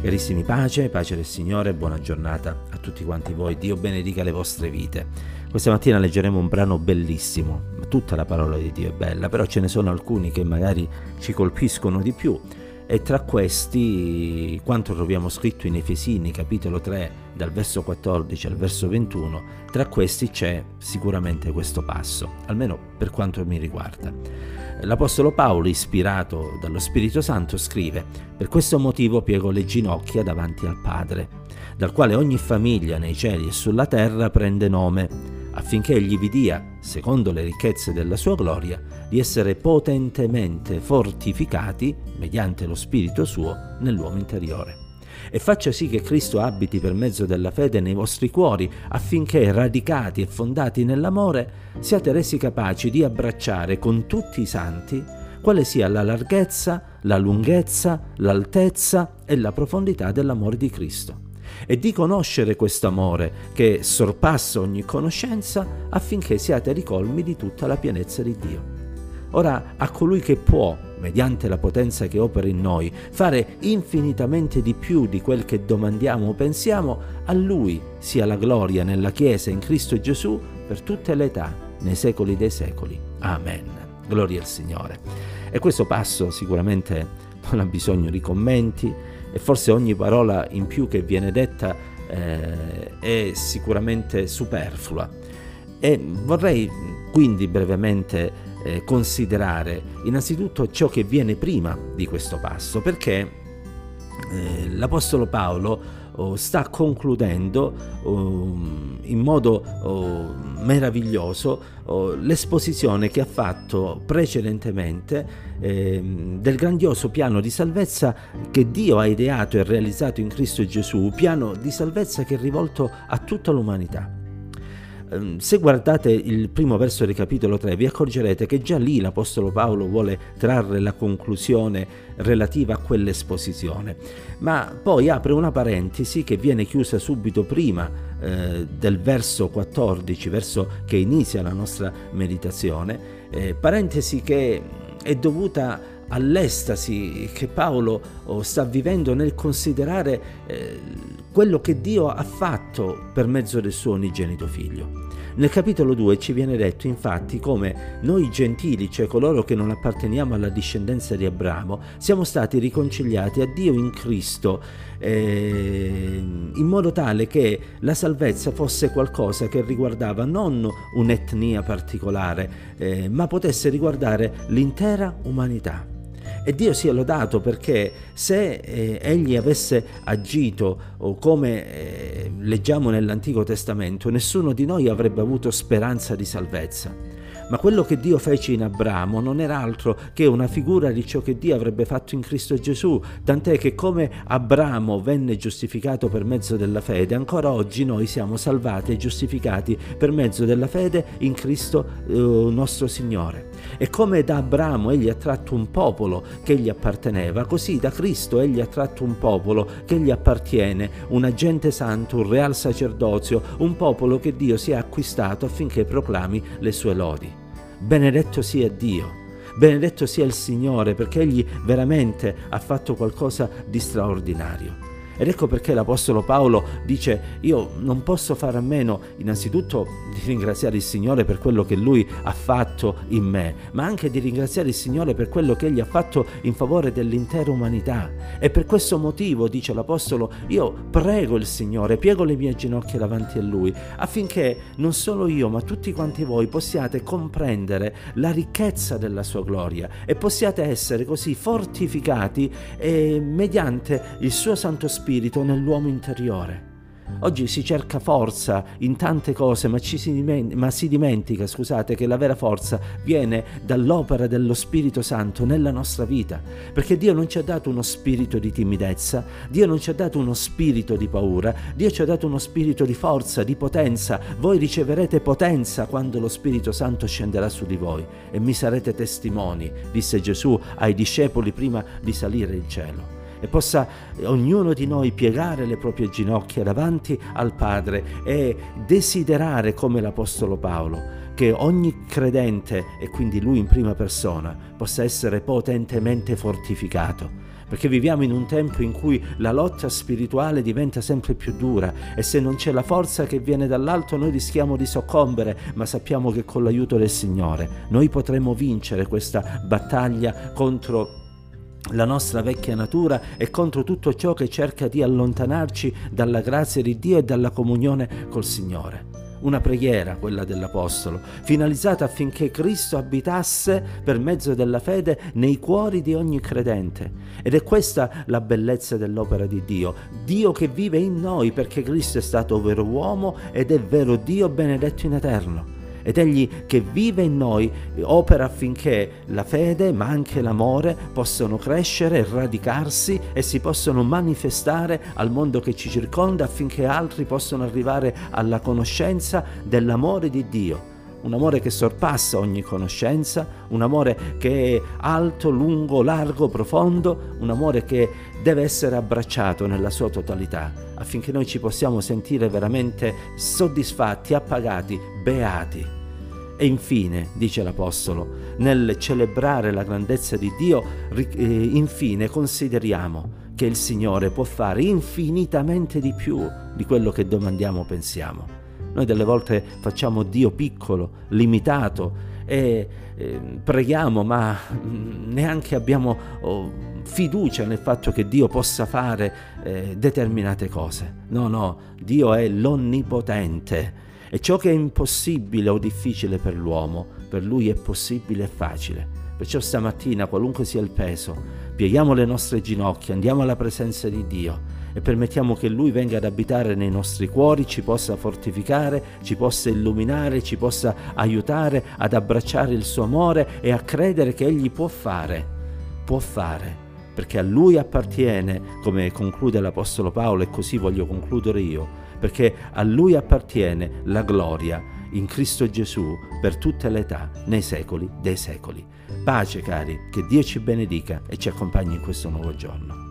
Carissimi pace, pace del Signore, buona giornata a tutti quanti voi. Dio benedica le vostre vite. Questa mattina leggeremo un brano bellissimo. Tutta la parola di Dio è bella, però ce ne sono alcuni che magari ci colpiscono di più. E tra questi, quanto troviamo scritto in Efesini, capitolo 3, dal verso 14 al verso 21, tra questi c'è sicuramente questo passo, almeno per quanto mi riguarda. L'Apostolo Paolo, ispirato dallo Spirito Santo, scrive, Per questo motivo piego le ginocchia davanti al Padre, dal quale ogni famiglia nei cieli e sulla terra prende nome, affinché egli vi dia, secondo le ricchezze della sua gloria, di essere potentemente fortificati mediante lo Spirito suo nell'uomo interiore e faccia sì che Cristo abiti per mezzo della fede nei vostri cuori, affinché, radicati e fondati nell'amore, siate resi capaci di abbracciare con tutti i santi quale sia la larghezza, la lunghezza, l'altezza e la profondità dell'amore di Cristo e di conoscere questo amore che sorpassa ogni conoscenza affinché siate ricolmi di tutta la pienezza di Dio. Ora a colui che può, mediante la potenza che opera in noi, fare infinitamente di più di quel che domandiamo o pensiamo, a lui sia la gloria nella Chiesa in Cristo Gesù per tutte le età, nei secoli dei secoli. Amen. Gloria al Signore. E questo passo sicuramente non ha bisogno di commenti e forse ogni parola in più che viene detta eh, è sicuramente superflua. E vorrei quindi brevemente eh, considerare innanzitutto ciò che viene prima di questo passo, perché eh, l'Apostolo Paolo oh, sta concludendo oh, in modo oh, meraviglioso oh, l'esposizione che ha fatto precedentemente eh, del grandioso piano di salvezza che Dio ha ideato e realizzato in Cristo Gesù, piano di salvezza che è rivolto a tutta l'umanità. Ehm, se guardate il primo verso del capitolo 3 vi accorgerete che già lì l'Apostolo Paolo vuole trarre la conclusione relativa a quell'esposizione, ma poi apre una parentesi che viene chiusa subito prima eh, del verso 14, verso che inizia la nostra meditazione, eh, parentesi che è dovuta all'estasi che Paolo oh, sta vivendo nel considerare eh, quello che Dio ha fatto per mezzo del suo unigenito figlio. Nel capitolo 2 ci viene detto infatti come noi gentili, cioè coloro che non apparteniamo alla discendenza di Abramo, siamo stati riconciliati a Dio in Cristo eh, in modo tale che la salvezza fosse qualcosa che riguardava non un'etnia particolare, eh, ma potesse riguardare l'intera umanità. E Dio sia lodato perché se eh, egli avesse agito o come eh, leggiamo nell'Antico Testamento, nessuno di noi avrebbe avuto speranza di salvezza. Ma quello che Dio fece in Abramo non era altro che una figura di ciò che Dio avrebbe fatto in Cristo Gesù, tant'è che come Abramo venne giustificato per mezzo della fede, ancora oggi noi siamo salvati e giustificati per mezzo della fede in Cristo eh, nostro Signore. E come da Abramo egli ha tratto un popolo che gli apparteneva, così da Cristo egli ha tratto un popolo che gli appartiene, un agente santo, un real sacerdozio, un popolo che Dio si è acquistato affinché proclami le sue lodi. Benedetto sia Dio. Benedetto sia il Signore perché Egli veramente ha fatto qualcosa di straordinario. Ed ecco perché l'Apostolo Paolo dice io non posso fare a meno innanzitutto di ringraziare il Signore per quello che Lui ha fatto in me, ma anche di ringraziare il Signore per quello che Egli ha fatto in favore dell'intera umanità. E per questo motivo, dice l'Apostolo, io prego il Signore, piego le mie ginocchia davanti a Lui, affinché non solo io, ma tutti quanti voi possiate comprendere la ricchezza della sua gloria e possiate essere così fortificati mediante il suo Santo Spirito spirito nell'uomo interiore. Oggi si cerca forza in tante cose, ma, si, dimentica, ma si dimentica, scusate, che la vera forza viene dall'opera dello Spirito Santo nella nostra vita. Perché Dio non ci ha dato uno spirito di timidezza, Dio non ci ha dato uno spirito di paura, Dio ci ha dato uno spirito di forza, di potenza. Voi riceverete potenza quando lo Spirito Santo scenderà su di voi e mi sarete testimoni, disse Gesù ai discepoli prima di salire in cielo e possa ognuno di noi piegare le proprie ginocchia davanti al Padre e desiderare come l'Apostolo Paolo che ogni credente, e quindi lui in prima persona, possa essere potentemente fortificato. Perché viviamo in un tempo in cui la lotta spirituale diventa sempre più dura e se non c'è la forza che viene dall'alto noi rischiamo di soccombere, ma sappiamo che con l'aiuto del Signore noi potremo vincere questa battaglia contro la nostra vecchia natura e contro tutto ciò che cerca di allontanarci dalla grazia di Dio e dalla comunione col Signore. Una preghiera, quella dell'Apostolo, finalizzata affinché Cristo abitasse per mezzo della fede nei cuori di ogni credente. Ed è questa la bellezza dell'opera di Dio, Dio che vive in noi perché Cristo è stato vero uomo ed è vero Dio benedetto in eterno ed egli che vive in noi opera affinché la fede ma anche l'amore possano crescere, radicarsi e si possano manifestare al mondo che ci circonda affinché altri possano arrivare alla conoscenza dell'amore di Dio un amore che sorpassa ogni conoscenza, un amore che è alto, lungo, largo, profondo, un amore che deve essere abbracciato nella sua totalità, affinché noi ci possiamo sentire veramente soddisfatti, appagati, beati. E infine, dice l'Apostolo, nel celebrare la grandezza di Dio, eh, infine consideriamo che il Signore può fare infinitamente di più di quello che domandiamo o pensiamo. Noi delle volte facciamo Dio piccolo, limitato e eh, preghiamo, ma mm, neanche abbiamo oh, fiducia nel fatto che Dio possa fare eh, determinate cose. No, no, Dio è l'onnipotente e ciò che è impossibile o difficile per l'uomo, per lui è possibile e facile. Perciò stamattina, qualunque sia il peso, pieghiamo le nostre ginocchia, andiamo alla presenza di Dio e permettiamo che Lui venga ad abitare nei nostri cuori, ci possa fortificare, ci possa illuminare, ci possa aiutare ad abbracciare il suo amore e a credere che Egli può fare, può fare, perché a Lui appartiene, come conclude l'Apostolo Paolo e così voglio concludere io, perché a Lui appartiene la gloria in Cristo Gesù per tutte le età, nei secoli dei secoli. Pace cari, che Dio ci benedica e ci accompagni in questo nuovo giorno.